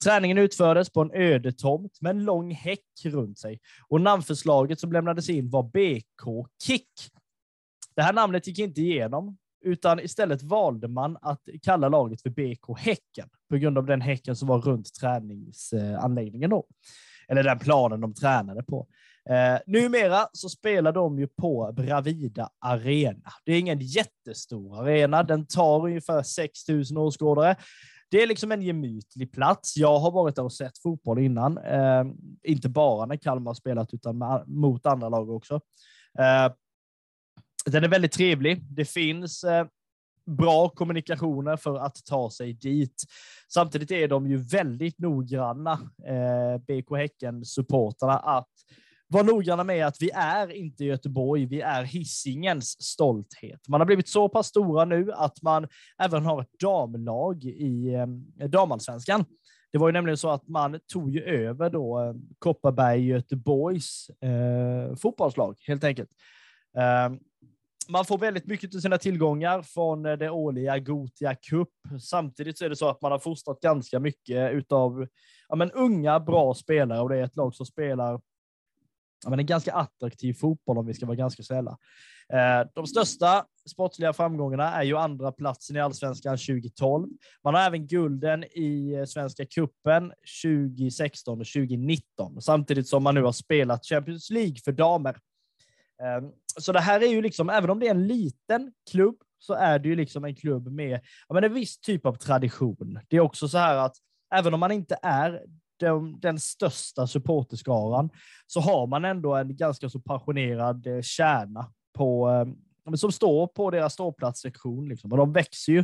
Träningen utfördes på en öde tomt med en lång häck runt sig och namnförslaget som lämnades in var BK Kick. Det här namnet gick inte igenom utan istället valde man att kalla laget för BK Häcken på grund av den häcken som var runt träningsanläggningen då. Eller den planen de tränade på. Eh, numera så spelar de ju på Bravida Arena. Det är ingen jättestor arena. Den tar ungefär 6 000 åskådare. Det är liksom en gemytlig plats. Jag har varit där och sett fotboll innan. Eh, inte bara när Kalmar spelat, utan med, mot andra lag också. Eh, den är väldigt trevlig. Det finns eh, bra kommunikationer för att ta sig dit. Samtidigt är de ju väldigt noggranna, eh, BK Häcken-supportrarna, att vara noggranna med att vi är inte Göteborg, vi är hissingens stolthet. Man har blivit så pass stora nu att man även har ett damlag i eh, damallsvenskan. Det var ju nämligen så att man tog ju över då eh, Kopparberg Göteborgs eh, fotbollslag helt enkelt. Eh, man får väldigt mycket av sina tillgångar från eh, det årliga Gotia Cup. Samtidigt så är det så att man har fostrat ganska mycket utav ja, men unga, bra spelare och det är ett lag som spelar ja, men en ganska attraktiv fotboll om vi ska vara ganska snälla. Eh, de största sportsliga framgångarna är ju andra platsen i allsvenskan 2012. Man har även gulden i eh, Svenska cupen 2016 och 2019, samtidigt som man nu har spelat Champions League för damer. Ehm, så det här är ju liksom, även om det är en liten klubb, så är det ju liksom en klubb med ja, men en viss typ av tradition. Det är också så här att även om man inte är den, den största supporterskaran, så har man ändå en ganska så passionerad eh, kärna på, ehm, som står på deras ståplatssektion. Liksom. Och de växer ju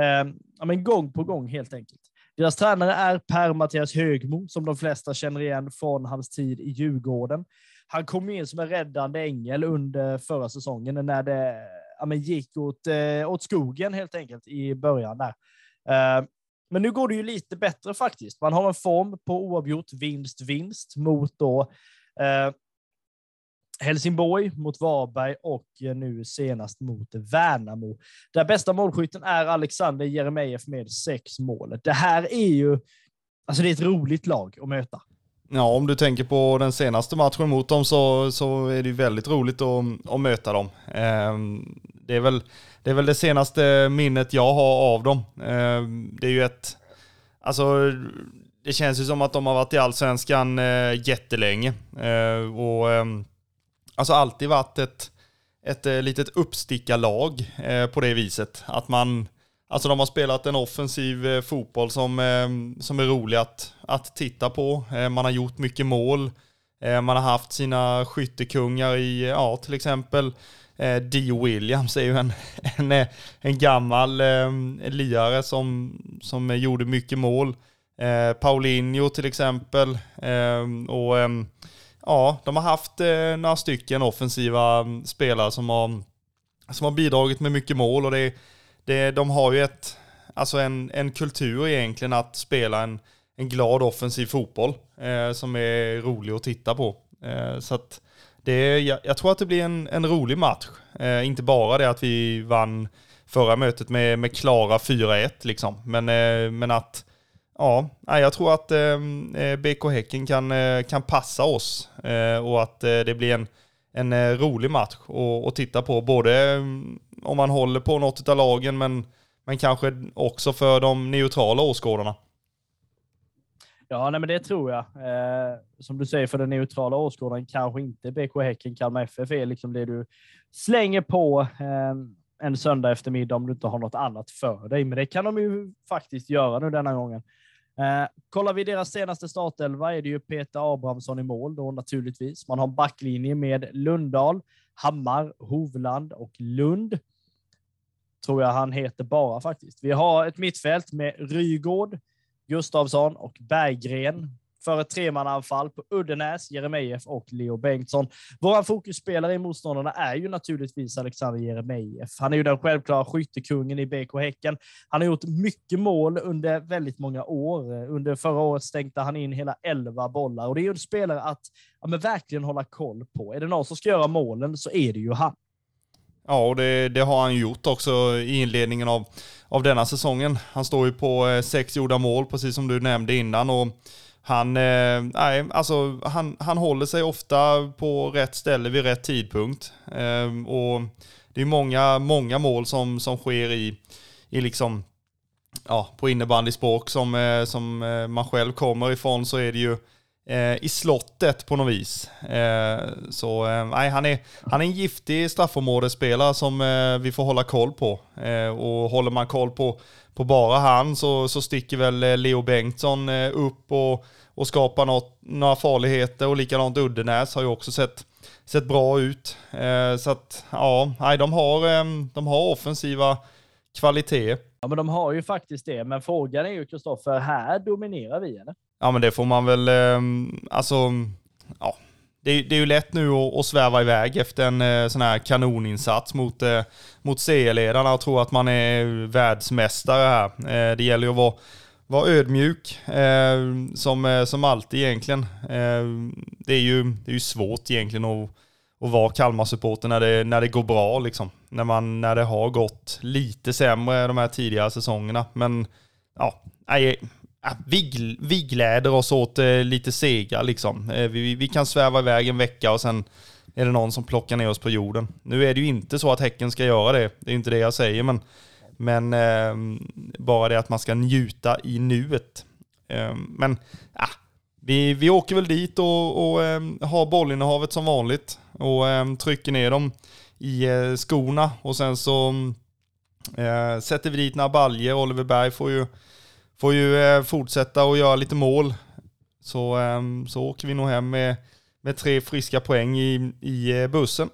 eh, ja, men gång på gång helt enkelt. Deras tränare är Per-Mattias Högmo, som de flesta känner igen från hans tid i Djurgården han kom in som en räddande ängel under förra säsongen när det ja, men gick åt, eh, åt skogen helt enkelt i början där. Eh, men nu går det ju lite bättre faktiskt. Man har en form på oavgjort vinst-vinst mot då Eh, Helsingborg mot Varberg och eh, nu senast mot Värnamo. Där bästa målskytten är Alexander Jeremejeff med sex mål. Det här är ju, alltså det är ett roligt lag att möta. Ja, om du tänker på den senaste matchen mot dem så, så är det väldigt roligt att, att möta dem. Ehm, det, är väl, det är väl det senaste minnet jag har av dem. Ehm, det är ju ett, alltså det känns ju som att de har varit i allsvenskan eh, jättelänge. Ehm, och alltså alltid varit ett, ett eh, litet uppstickarlag eh, på det viset. Att man, alltså de har spelat en offensiv eh, fotboll som, eh, som är rolig att, att titta på. Eh, man har gjort mycket mål. Man har haft sina skyttekungar i, ja till exempel Dio Williams är ju en, en, en gammal liare lirare som, som gjorde mycket mål. Paulinho till exempel. Och ja, de har haft några stycken offensiva mm, spelare som har, som har bidragit med mycket mål och det, det, de har ju ett, alltså en, en kultur egentligen att spela en, en glad offensiv fotboll eh, som är rolig att titta på. Eh, så att det, jag, jag, tror att det blir en, en rolig match. Eh, inte bara det att vi vann förra mötet med, med klara 4-1 liksom, men, eh, men att Ja, jag tror att eh, eh BK Häcken kan, eh, kan passa oss eh, och att eh, det blir en, en eh, rolig match att titta på. Både mm, om man håller på något av lagen men, men kanske också för de neutrala åskådarna. Ja, nej, men det tror jag. Eh, som du säger, för den neutrala åskådaren kanske inte BK Häcken, Kalmar FF är liksom det du slänger på eh, en söndag eftermiddag om du inte har något annat för dig. Men det kan de ju faktiskt göra nu denna gången. Eh, kollar vi deras senaste startelva är det ju Peter Abrahamsson i mål då naturligtvis. Man har backlinje med Lundahl, Hammar, Hovland och Lund. Tror jag han heter bara faktiskt. Vi har ett mittfält med Rygård, Gustavsson och Berggren för ett tremannaanfall på Uddenäs, Jeremejeff och Leo Bengtsson. Våra fokusspelare i motståndarna är ju naturligtvis Alexander Jeremejeff. Han är ju den självklara skyttekungen i BK Häcken. Han har gjort mycket mål under väldigt många år. Under förra året stänkte han in hela 11 bollar och det är ju en spelare att ja, men verkligen hålla koll på. Är det någon som ska göra målen så är det ju han. Ja, och det, det, har han gjort också i inledningen av, av denna säsongen. Han står ju på eh, sex gjorda mål, precis som du nämnde innan. Och han, eh, nej, alltså, han, han håller sig ofta på rätt ställe vid rätt tidpunkt. Eh, och det är många, många mål som, som sker i, i liksom, ja, på innebandyspråk som, eh, som eh, man själv kommer ifrån så är det ju Eh, i slottet på något vis. Eh, så eh, nej, han, är, han är en giftig straffområdesspelare som eh, vi får hålla koll på. och håller man koll på på bara han så, så sticker väl Leo Bengtsson eh, upp och, och skapar något, några farligheter och likadant Uddenäs har ju också sett, sett bra ut. Så att ja, nej, de, har, de har offensiva kvaliteter. Ja, men de har ju faktiskt det. Men frågan är ju Kristoffer, här dominerar vi eller? Ja, men det får man väl, ehm, alltså, ja, det, det, är ju lätt nu att, att sväva iväg efter en eh, sån här kanoninsats mot, eh, mot CE-ledarna och tro att man är världsmästare här. Eh, det gäller ju att vara, vara ödmjuk, som, som alltid egentligen. Det, är ju, det är ju svårt egentligen att, att vara Kalmar-supporter när det, när det går bra, liksom. när, man, när det har gått lite sämre de här tidigare säsongerna. Men ja, nej, vi, vi gläder oss åt eh, lite segrar liksom. Eh, vi, vi kan sväva iväg en vecka och sen är det någon som plockar ner oss på jorden. Nu är det ju inte så att Häcken ska göra det, det är inte det jag säger, men, men eh, bara det att man ska njuta i nuet. Ehm, men ja, vi, vi åker väl dit och, och ehm, har bollinnehavet som vanligt och ehm, trycker ner dem i eh, skorna och sen så sätter vi dit några baljer. Oliver Berg får ju får ju eh, fortsätta och göra lite mål. Så, eh, så åker vi nog hem med, med tre friska poäng i, i eh, bussen.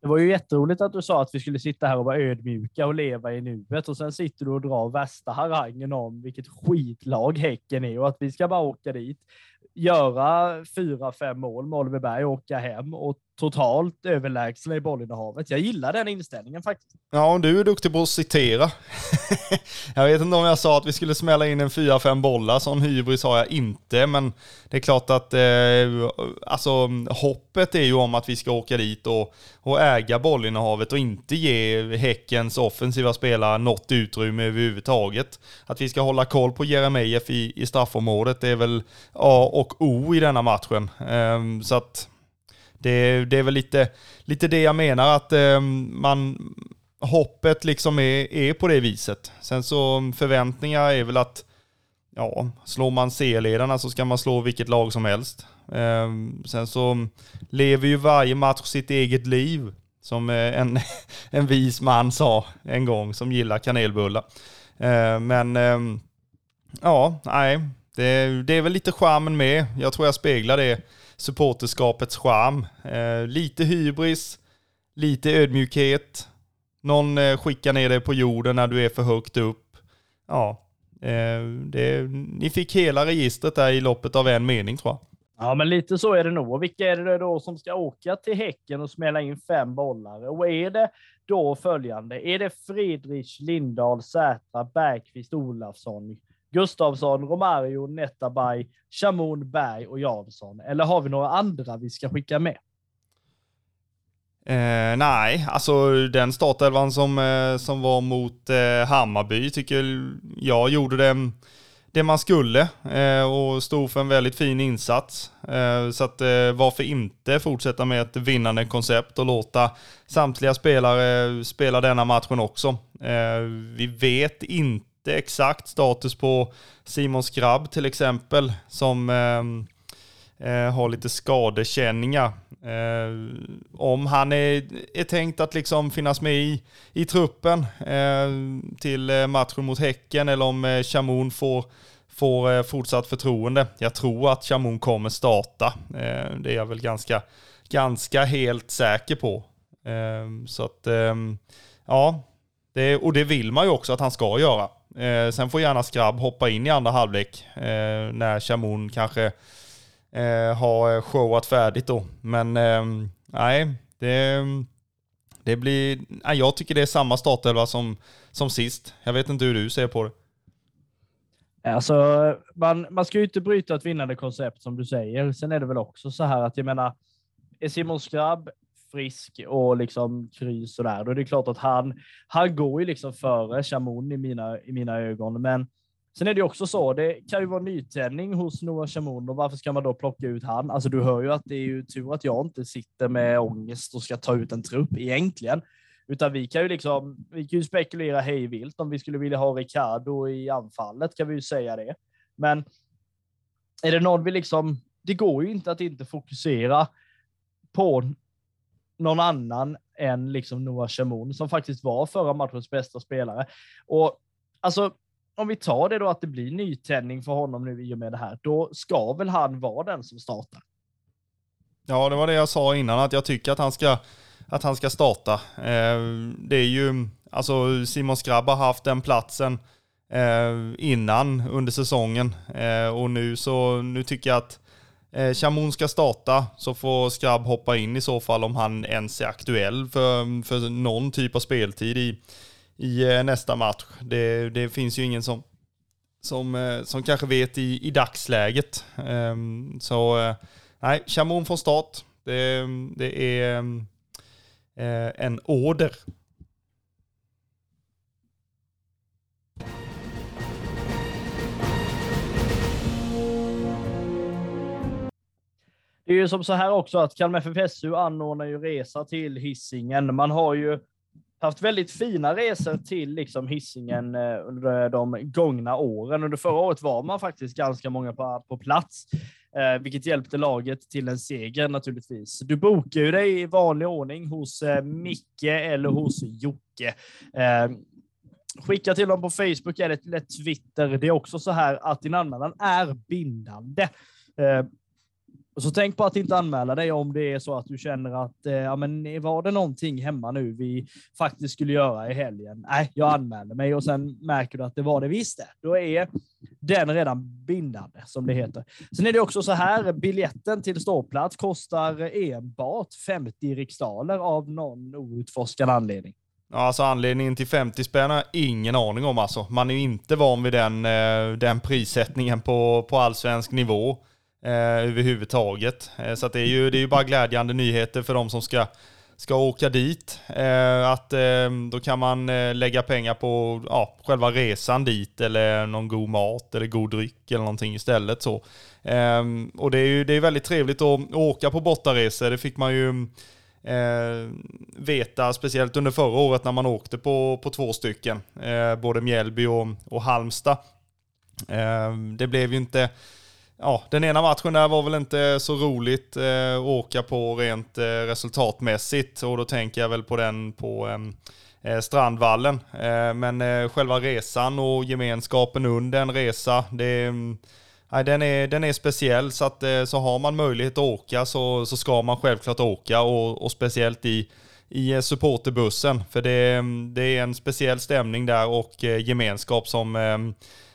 Det var ju jätteroligt att du sa att vi skulle sitta här och vara ödmjuka och leva i nuet och sen sitter du och drar värsta harangen om vilket skitlag Häcken är och att vi ska bara åka dit, göra fyra, fem mål med Oliver Berg och åka hem och totalt överlägsna i bollinnehavet. Jag gillar den inställningen faktiskt. Ja, du är duktig på att citera. jag vet inte om jag sa att vi skulle smälla in en 4-5 bollar, sån hybris har jag inte, men det är klart att eh, alltså, hoppet är ju om att vi ska åka dit och, och äga bollinnehavet och inte ge Häckens offensiva spelare något utrymme överhuvudtaget. Att vi ska hålla koll på Jeremejeff i, i straffområdet det är väl A och O i denna matchen. Eh, så att det, det är väl lite, lite det jag menar att eh, man, hoppet liksom är, är på det viset. Sen så förväntningar är väl att ja, slår man C-ledarna så ska man slå vilket lag som helst. Eh, sen så lever ju varje match sitt eget liv, som eh, en, en vis man sa en gång som gillar kanelbullar. Eh, men eh, ja, nej, det, det är väl lite charmen med. Jag tror jag speglar det supporterskapets charm. Eh, lite hybris, lite ödmjukhet. Någon eh, skickar ner dig på jorden när du är för högt upp. Ja, eh, det, ni fick hela registret där i loppet av en mening tror jag. Ja, men lite så är det nog. Och vilka är det då som ska åka till Häcken och smälla in fem bollar? Och är det då följande? Är det Friedrich, Lindahl, Sätra, Bergqvist, Olafsson, Gustavsson, Romario, Netabay, Shamoun, Berg och Jansson? Eller har vi några andra vi ska skicka med? Eh, nej, alltså den startelvan som, eh, som var mot eh, Hammarby tycker jag gjorde det, det man skulle eh, och stod för en väldigt fin insats. Eh, så att eh, varför inte fortsätta med ett vinnande koncept och låta samtliga spelare spela denna matchen också. Eh, vi vet inte inte exakt status på Simon Skrabb till exempel, som ehm, eh, har lite skadekänningar. Eh, om han är, är tänkt att liksom finnas med i, i truppen eh, till eh, matchen mot Häcken eller om eh, Chamoun får, får eh, fortsatt förtroende. Jag tror att Chamoun kommer starta. Eh, det är jag väl ganska, ganska helt säker på. så att, ehm, ja, det, och det vill man ju också att han ska göra. Eh, sen får gärna Skrabb hoppa in i andra halvlek eh, när Chamoun kanske eh, har eh, showat färdigt då. Men eh, nej, det, det blir... Nej, jag tycker det är samma startelva som, som sist. Jag vet inte hur du ser på det. Alltså, man, man ska ju inte bryta ett vinnande koncept som du säger. Sen är det väl också så här att jag menar, är Simon Skrabb frisk och liksom kry sådär, då är det klart att han, han går ju liksom före Chamoun i mina, i mina ögon. Men sen är det också så, det kan ju vara nytändning hos Noah Chamoun och varför ska man då plocka ut han? Alltså du hör ju att det är ju tur att jag inte sitter med ångest och ska ta ut en trupp egentligen. Utan vi kan ju liksom, vi kan ju spekulera hejvilt om vi skulle vilja ha Ricardo i anfallet kan vi ju säga det. Men är det någon vi liksom, det går ju inte att inte fokusera på någon annan än liksom Noah Shamoun, som faktiskt var förra matchens bästa spelare. Och alltså, om vi tar det då att det blir nytändning för honom nu i och med det här, då ska väl han vara den som startar? Ja, det var det jag sa innan, att jag tycker att han ska, att han ska starta. Eh, det är ju, alltså Simon Skrabb har haft den platsen eh, innan under säsongen eh, och nu så, nu tycker jag att Eh, Chamon Chamoun ska starta, så får Skrabb hoppa in i så fall om han ens är aktuell för, för någon typ av speltid i, i eh, nästa match. Det, det finns ju ingen som, som, eh, som kanske vet i, i dagsläget. Ehm, så nej, Chamoun från start. Det, det är en order. Det är ju som så här också att Kalmar FFSU anordnar ju resa till Hissingen. Man har ju haft väldigt fina resor till liksom Hisingen eh, under de gångna åren. Under förra året var man faktiskt ganska många på, på plats, eh, vilket hjälpte laget till en seger naturligtvis. Du bokar ju dig i vanlig ordning hos eh, Micke eller hos Jocke. Eh, skicka till dem på Facebook eller, eller Twitter. Det är också så här att din anmälan är bindande. Eh, och Så tänk på att inte anmäla dig om det är så att du känner att eh, ja, men var det någonting hemma nu vi faktiskt skulle göra i helgen? Nej, jag anmäler mig och sen märker du att det var det visst det. Då är den redan bindande som det heter. Sen är det också så här. Biljetten till ståplats kostar enbart 50 riksdaler av någon outforskad anledning. Ja, alltså anledningen till 50 spänn har jag ingen aning om alltså. Man är ju inte van vid den, eh, den prissättningen på, på allsvensk nivå Eh, överhuvudtaget. Eh, så det, är ju, det är ju bara glädjande nyheter för de som ska, ska åka dit. Eh, att eh, då kan man eh, lägga pengar på ja, själva resan dit eller någon god mat eller god dryck eller någonting istället. Så. Eh, och det är ju det är väldigt trevligt att, att åka på bortaresor. Det fick man ju eh, veta, speciellt under förra året när man åkte på, på två stycken, eh, både Mjällby och, och Halmstad. Eh, det blev ju inte, ja, den ena matchen där var väl inte så roligt eh, att åka på rent eh, resultatmässigt och då tänker jag väl på den på ehm, eh, Strandvallen. Eh, men eh, själva resan och gemenskapen under en resa, det Nej, den, är, den är speciell, så, att, eh, så har man möjlighet att åka så, så ska man självklart åka och, och speciellt i, i supporterbussen. För det, det är en speciell stämning där och eh, gemenskap som, ehm,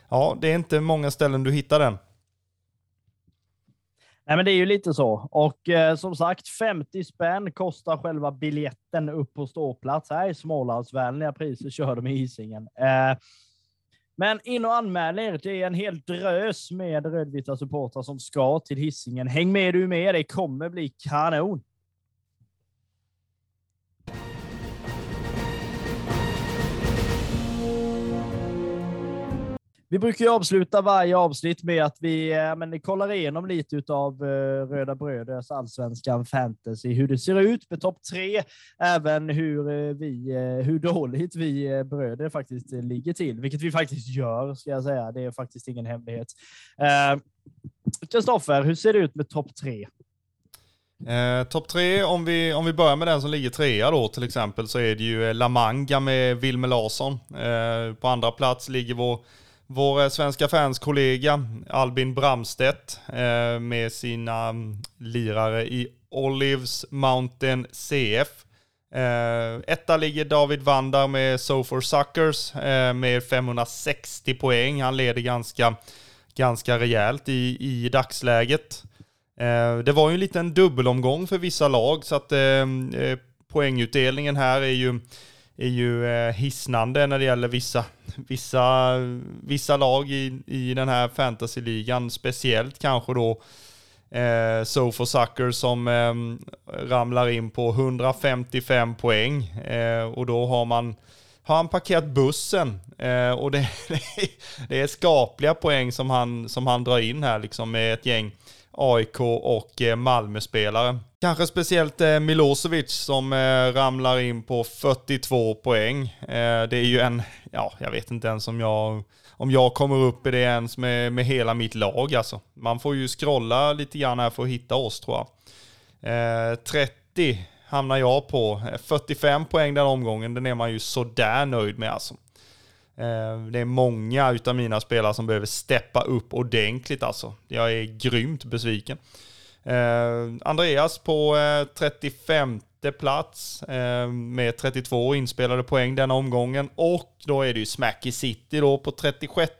ja, det är inte många ställen du hittar den. Nej, men det är ju lite så. Och eh, som sagt, 50 spänn kostar själva biljetten upp på ståplats. Här Smålandsvänliga priser kör de i Hisingen. Eh, men in och anmäl er. Det är en hel drös med rödvita supportrar som ska till hissingen. Häng med du med. Det kommer bli kanon. Vi brukar ju avsluta varje avsnitt med att vi eh, men, kollar igenom lite av eh, Röda Bröders allsvenskan fantasy, hur det ser ut med topp tre, även hur, eh, vi, hur dåligt vi bröder faktiskt ligger till, vilket vi faktiskt gör, ska jag säga. Det är faktiskt ingen hemlighet. Kristoffer, hur ser det ut med topp tre? Eh, Topp tre, om vi, om vi börjar med den som ligger trea då till exempel, så är det ju La Manga med Wilmer Larsson. Eh, på andra plats ligger vår vår eh, svenska fanskollega Albin Bramstedt eh, med sina mm, lirare i Olives Mountain CF. Eh, etta ligger David Vandar med So for Suckers med 560 poäng. Han leder ganska, ganska rejält i, i dagsläget. det var ju en liten dubbelomgång för vissa lag så att poängutdelningen här är ju är ju eh, hisnande när det gäller vissa, vissa, vissa lag i, i den här fantasyligan. Speciellt kanske då eh, So Sucker som eh, ramlar in på 155 poäng. Eh, och då har man har han parkerat bussen eh, och det, det, är skapliga poäng som han, som han drar in här liksom med ett gäng AIK och eh, Malmö-spelare. Kanske speciellt eh, Milosevic som eh, ramlar in på 42 poäng. Det är ju en, ja, jag vet inte ens om jag, om jag kommer upp i det ens med, med hela mitt lag alltså. Man får ju scrolla lite grann här för att hitta oss tror jag. 30 hamnar jag på. 45 poäng den omgången, den är man ju sådär nöjd med alltså. Eh, det är många utav mina spelare som behöver steppa upp ordentligt alltså. Jag är grymt besviken. Eh, Andreas på eh, 35 plats med 32 inspelade poäng denna omgången och då är det ju Smacky City då på 36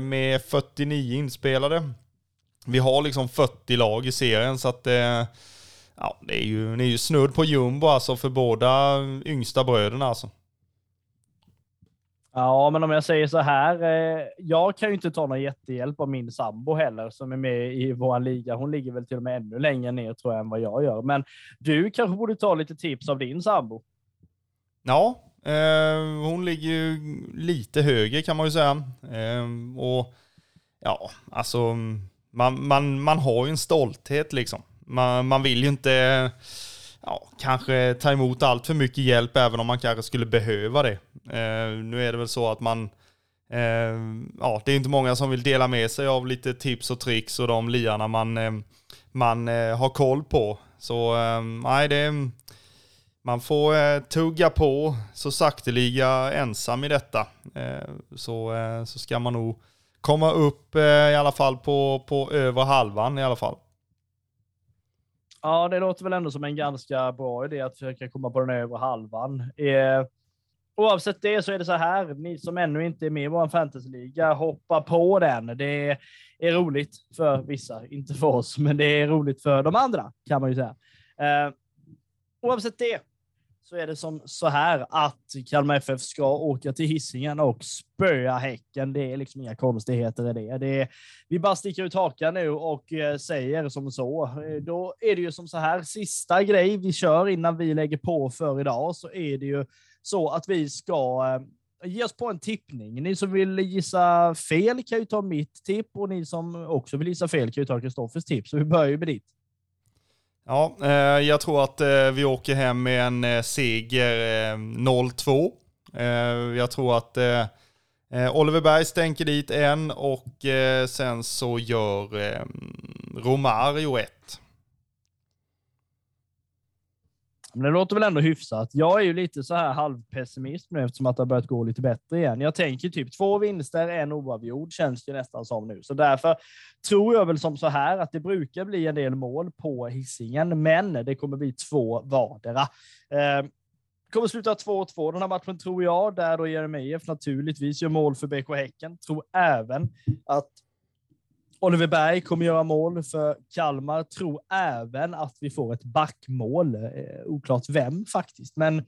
med 49 inspelade. Vi har liksom 40 lag i serien så att ja, det är ju, det är ju snudd på jumbo alltså för båda yngsta bröderna alltså. Ja, men om jag säger så här. Eh, jag kan ju inte ta någon jättehjälp av min sambo heller som är med i vår liga. Hon ligger väl till och med ännu längre ner tror jag än vad jag gör. Men du kanske borde ta lite tips av din sambo. Ja, eh, hon ligger ju lite högre kan man ju säga. Eh, och ja, alltså man, man, man har ju en stolthet liksom. Man, man vill ju inte ja, kanske ta emot allt för mycket hjälp även om man kanske skulle behöva det. Eh, nu är det väl så att man, eh, ja, det är inte många som vill dela med sig av lite tips och tricks och de liarna man, eh, man eh, har koll på. Så eh, nej, det man får eh, tugga på så sakteliga ensam i detta. Eh, så, eh, så ska man nog komma upp eh, i alla fall på, på över halvan i alla fall. Ja, det låter väl ändå som en ganska bra idé att försöka komma på den övre halvan. Eh, oavsett det så är det så här, ni som ännu inte är med i vår fantasyliga, hoppa på den. Det är roligt för vissa, inte för oss, men det är roligt för de andra kan man ju säga. Eh, oavsett det så är det som så här att Kalmar FF ska åka till Hisingen och spöa Häcken. Det är liksom inga konstigheter i det. det är, vi bara sticker ut hakan nu och eh, säger som så. Eh, då är det ju som så här, sista grej vi kör innan vi lägger på för idag så är det ju så att vi ska eh, ge oss på en tippning. Ni som vill gissa fel kan ju ta mitt tipp och ni som också vill gissa fel kan ju ta Kristoffers tips. Så vi börjar ju med ditt. Ja, eh, jag tror att eh, vi åker hem med en seger 0-2. jag tror att Oliver Berg stänker dit en och sen så gör Romario ett. Men det låter väl ändå hyfsat. Jag är ju lite så här halvpessimist nu eftersom att det har börjat gå lite bättre igen. Jag tänker typ två vinster, en oavgjord känns det nästan som nu. Så därför tror jag väl som så här att det brukar bli en del mål på hissingen, men det kommer bli två vardera. Eh, kommer sluta 2-2 den här matchen tror jag, där då Jeremejeff naturligtvis gör mål för BK Häcken. Tror även att Oliver Berg kommer göra mål för Kalmar. Tror även att vi får ett backmål. Eh, oklart vem faktiskt, men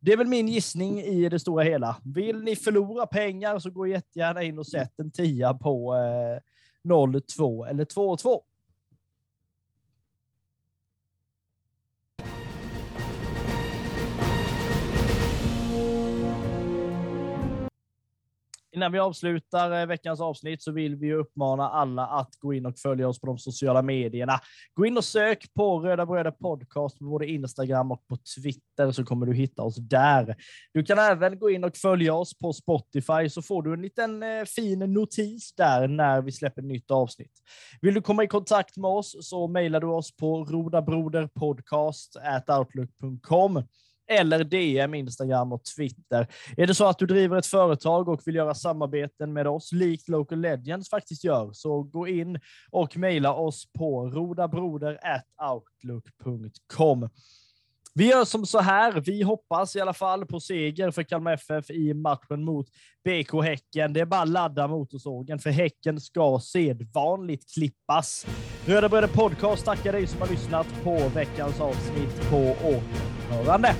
det är väl min gissning i det stora hela. Vill ni förlora pengar så gå jättegärna in och sätt en tia på eh, 0-2 eller 2-2. Innan vi avslutar eh, veckans avsnitt så vill vi uppmana alla att gå in och följa oss på de sociala medierna. Gå in och sök på Röda Bröder Podcast på både Instagram och på Twitter så kommer du hitta oss där. Du kan även gå in och följa oss på Spotify så får du en liten eh, fin notis där när vi släpper nytt avsnitt. Vill du komma i kontakt med oss så mejlar du oss på rodabroderpodcast@outlook.com eller DM, Instagram och Twitter. Är det så att du driver ett företag och vill göra samarbeten med oss, likt Local Legends faktiskt gör, så gå in och mejla oss på rodabroder@outlook.com. Vi gör som så här. Vi hoppas i alla fall på seger för Kalmar FF i matchen mot BK Häcken. Det är bara att ladda motorsågen, för Häcken ska sedvanligt klippas. Röda Bröder Podcast tackar dig som har lyssnat på veckans avsnitt på återhörande.